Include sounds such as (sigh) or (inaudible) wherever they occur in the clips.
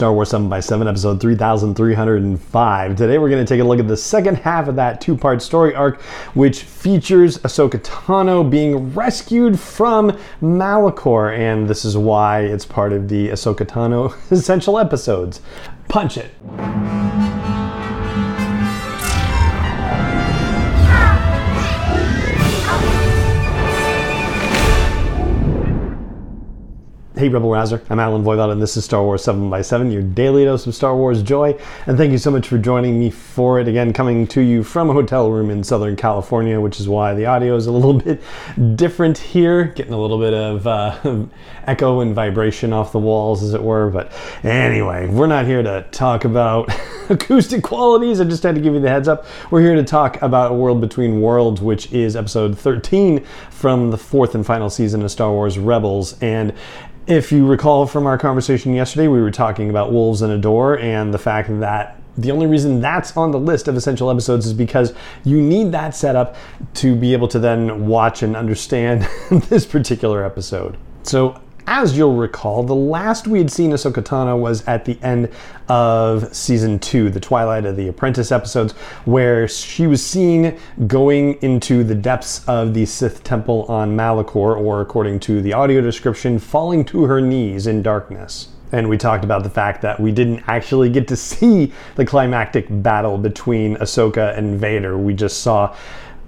Star Wars 7 by 7 episode 3305. Today we're going to take a look at the second half of that two part story arc, which features Ahsoka Tano being rescued from Malachor, and this is why it's part of the Ahsoka Tano (laughs) essential episodes. Punch it! Hey Rebel Rouser, I'm Allen Voivod and this is Star Wars 7 by 7 your daily dose of Star Wars joy. And thank you so much for joining me for it. Again, coming to you from a hotel room in Southern California, which is why the audio is a little (laughs) bit different here. Getting a little bit of uh, (laughs) echo and vibration off the walls, as it were. But anyway, we're not here to talk about (laughs) acoustic qualities. I just had to give you the heads up. We're here to talk about World Between Worlds, which is episode 13 from the fourth and final season of Star Wars Rebels. And if you recall from our conversation yesterday, we were talking about Wolves and a Door and the fact that the only reason that's on the list of essential episodes is because you need that setup to be able to then watch and understand (laughs) this particular episode. So as you'll recall, the last we had seen Ahsoka Tano was at the end of season two, the Twilight of the Apprentice episodes, where she was seen going into the depths of the Sith temple on Malachor, or according to the audio description, falling to her knees in darkness. And we talked about the fact that we didn't actually get to (laughs) see the climactic battle between Ahsoka and Vader. We just saw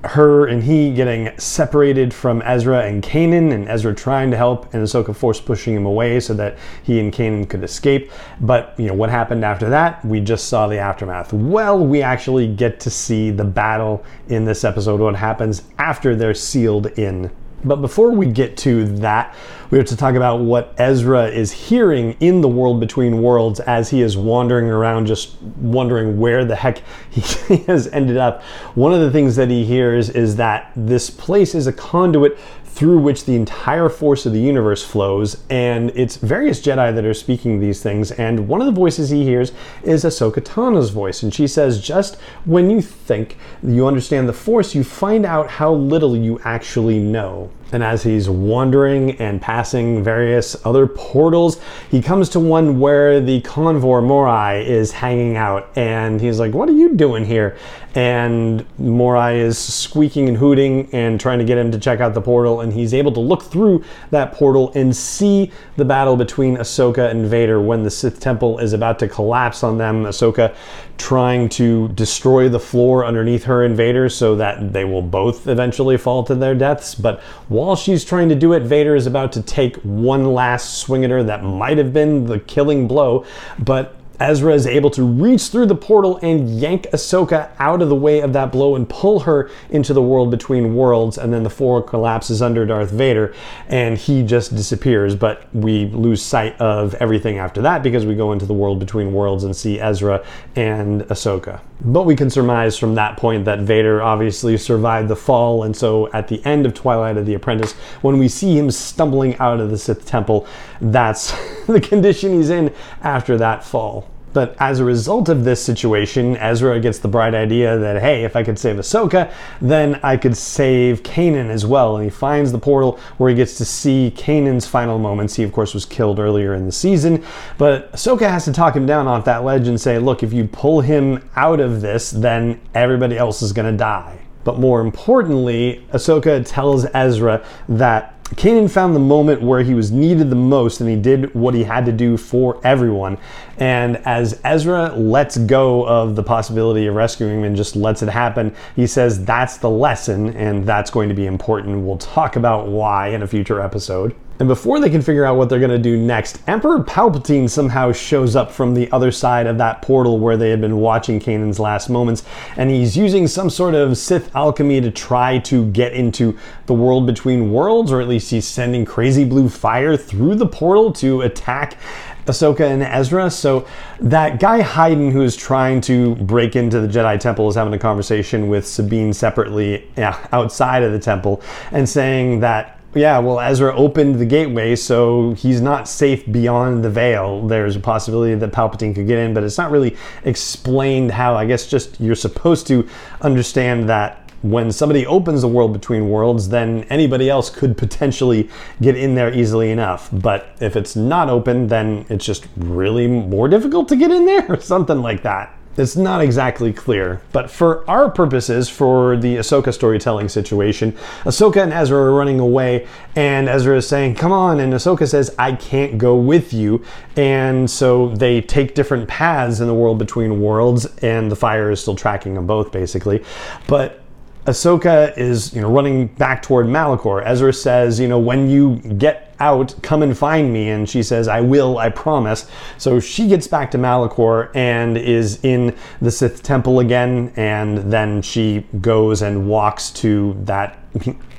her and he getting separated from Ezra and Kanan, and Ezra trying to help, and Ahsoka force pushing him away so that he and Kanan could escape. But you know what happened after that? We just saw the aftermath. Well, we actually get to see the battle in this episode. What happens after they're sealed in but before we get to that, we have to talk about what Ezra is hearing in the world between worlds as he is wandering around, just wondering where the heck he (laughs) has ended up. One of the things that he hears is that this place is a conduit through which the entire force of the universe flows, and it's various Jedi that are speaking these things. And one of the voices he hears is Ahsoka Tano's voice, and she says, "Just when you think you understand the force, you find out how little you actually know." And as he's wandering and passing various other portals, he comes to one where the convor Morai is hanging out. And he's like, What are you doing here? And Morai is squeaking and hooting and trying to get him to check out the portal. And he's able to look through that portal and see the battle between Ahsoka and Vader when the Sith Temple is about to collapse on them. Ahsoka trying to destroy the floor underneath her and Vader so that they will both eventually fall to their deaths. But while she's trying to do it, Vader is about to take one last swing at her that might have been the killing blow. But Ezra is able to reach through the portal and yank Ahsoka out of the way of that blow and pull her into the world between worlds. And then the floor collapses under Darth Vader and he just disappears. But we lose sight of everything after that because we go into the world between worlds and see Ezra and Ahsoka. But we can surmise from that point that Vader obviously survived the fall. And so at the end of Twilight of the Apprentice, when we see him stumbling out of the Sith Temple, that's (laughs) the condition he's in after that fall. But as a result of this situation, Ezra gets the bright idea that, hey, if I could save Ahsoka, then I could save Kanan as well. And he finds the portal where he gets to see Kanan's final moments. He, of course, was killed earlier in the season. But Ahsoka has to talk him down off that ledge and say, look, if you pull him out of this, then everybody else is going to die. But more importantly, Ahsoka tells Ezra that Kanan found the moment where he was needed the most and he did what he had to do for everyone. And as Ezra lets go of the possibility of rescuing him and just lets it happen, he says that's the lesson and that's going to be important. We'll talk about why in a future episode. And before they can figure out what they're going to do next, Emperor Palpatine somehow shows up from the other side of that portal where they had been watching Kanan's last moments, and he's using some sort of Sith alchemy to try to get into the world between worlds, or at least he's sending crazy blue fire through the portal to attack Ahsoka and Ezra. So that guy Hydan who is trying to break into the Jedi Temple, is having a conversation with Sabine separately yeah, outside of the temple and saying that yeah, well, Ezra opened the gateway, so he's not safe beyond the veil. There's a possibility that Palpatine could get in, but it's not really explained how. I guess just you're supposed to understand that when somebody opens the world between worlds, then anybody else could potentially get in there easily enough. But if it's not open, then it's just really more difficult to get in there (laughs) or something like that. It's not exactly clear, but for our purposes, for the Ahsoka storytelling situation, Ahsoka and Ezra are running away, and Ezra is saying, Come on, and Ahsoka says, I can't go with you. And so they take different paths in the world between worlds, and the fire is still tracking them both, basically. But Ahsoka is, you know, running back toward Malachor. Ezra says, you know, when you get out, come and find me. And she says, I will, I promise. So she gets back to Malachor and is in the Sith temple again. And then she goes and walks to that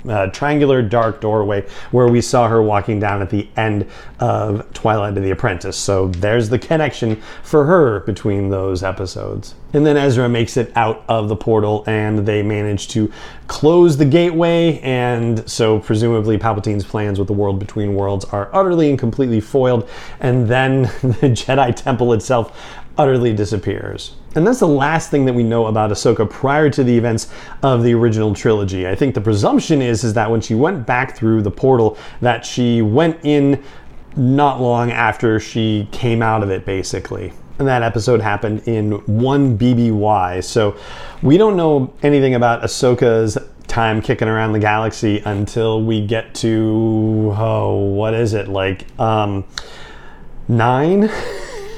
uh, triangular dark doorway where we saw her walking down at the end of Twilight of the Apprentice. So there's the connection for her between those episodes. And then Ezra makes it out of the portal and they manage to close the gateway. And so presumably Palpatine's plans with the world between worlds are utterly and completely foiled. And then (laughs) the Jedi Temple itself utterly disappears. And that's the last thing that we know about Ahsoka prior to the events of the original trilogy. I think the presumption is, is that when she went back through the portal, that she went in not long after she came out of it, basically. And that episode happened in 1 BBY. So we don't know anything about Ahsoka's time kicking around the galaxy until we get to, oh, what is it? Like, um, nine? (laughs)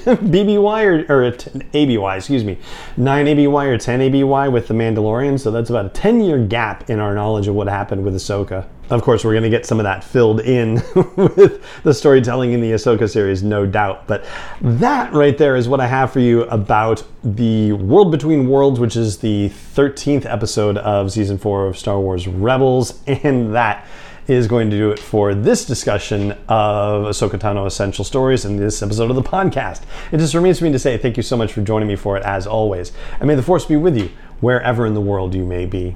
(laughs) BBY or, or ABY, excuse me, 9 ABY or 10 ABY with The Mandalorian. So that's about a 10 year gap in our knowledge of what happened with Ahsoka. Of course, we're going to get some of that filled in (laughs) with the storytelling in the Ahsoka series, no doubt. But that right there is what I have for you about the World Between Worlds, which is the 13th episode of season four of Star Wars Rebels. (laughs) And that is going to do it for this discussion of Ahsoka Tano Essential Stories in this episode of the podcast. It just remains for me to say thank you so much for joining me for it, as always. And may the Force be with you wherever in the world you may be.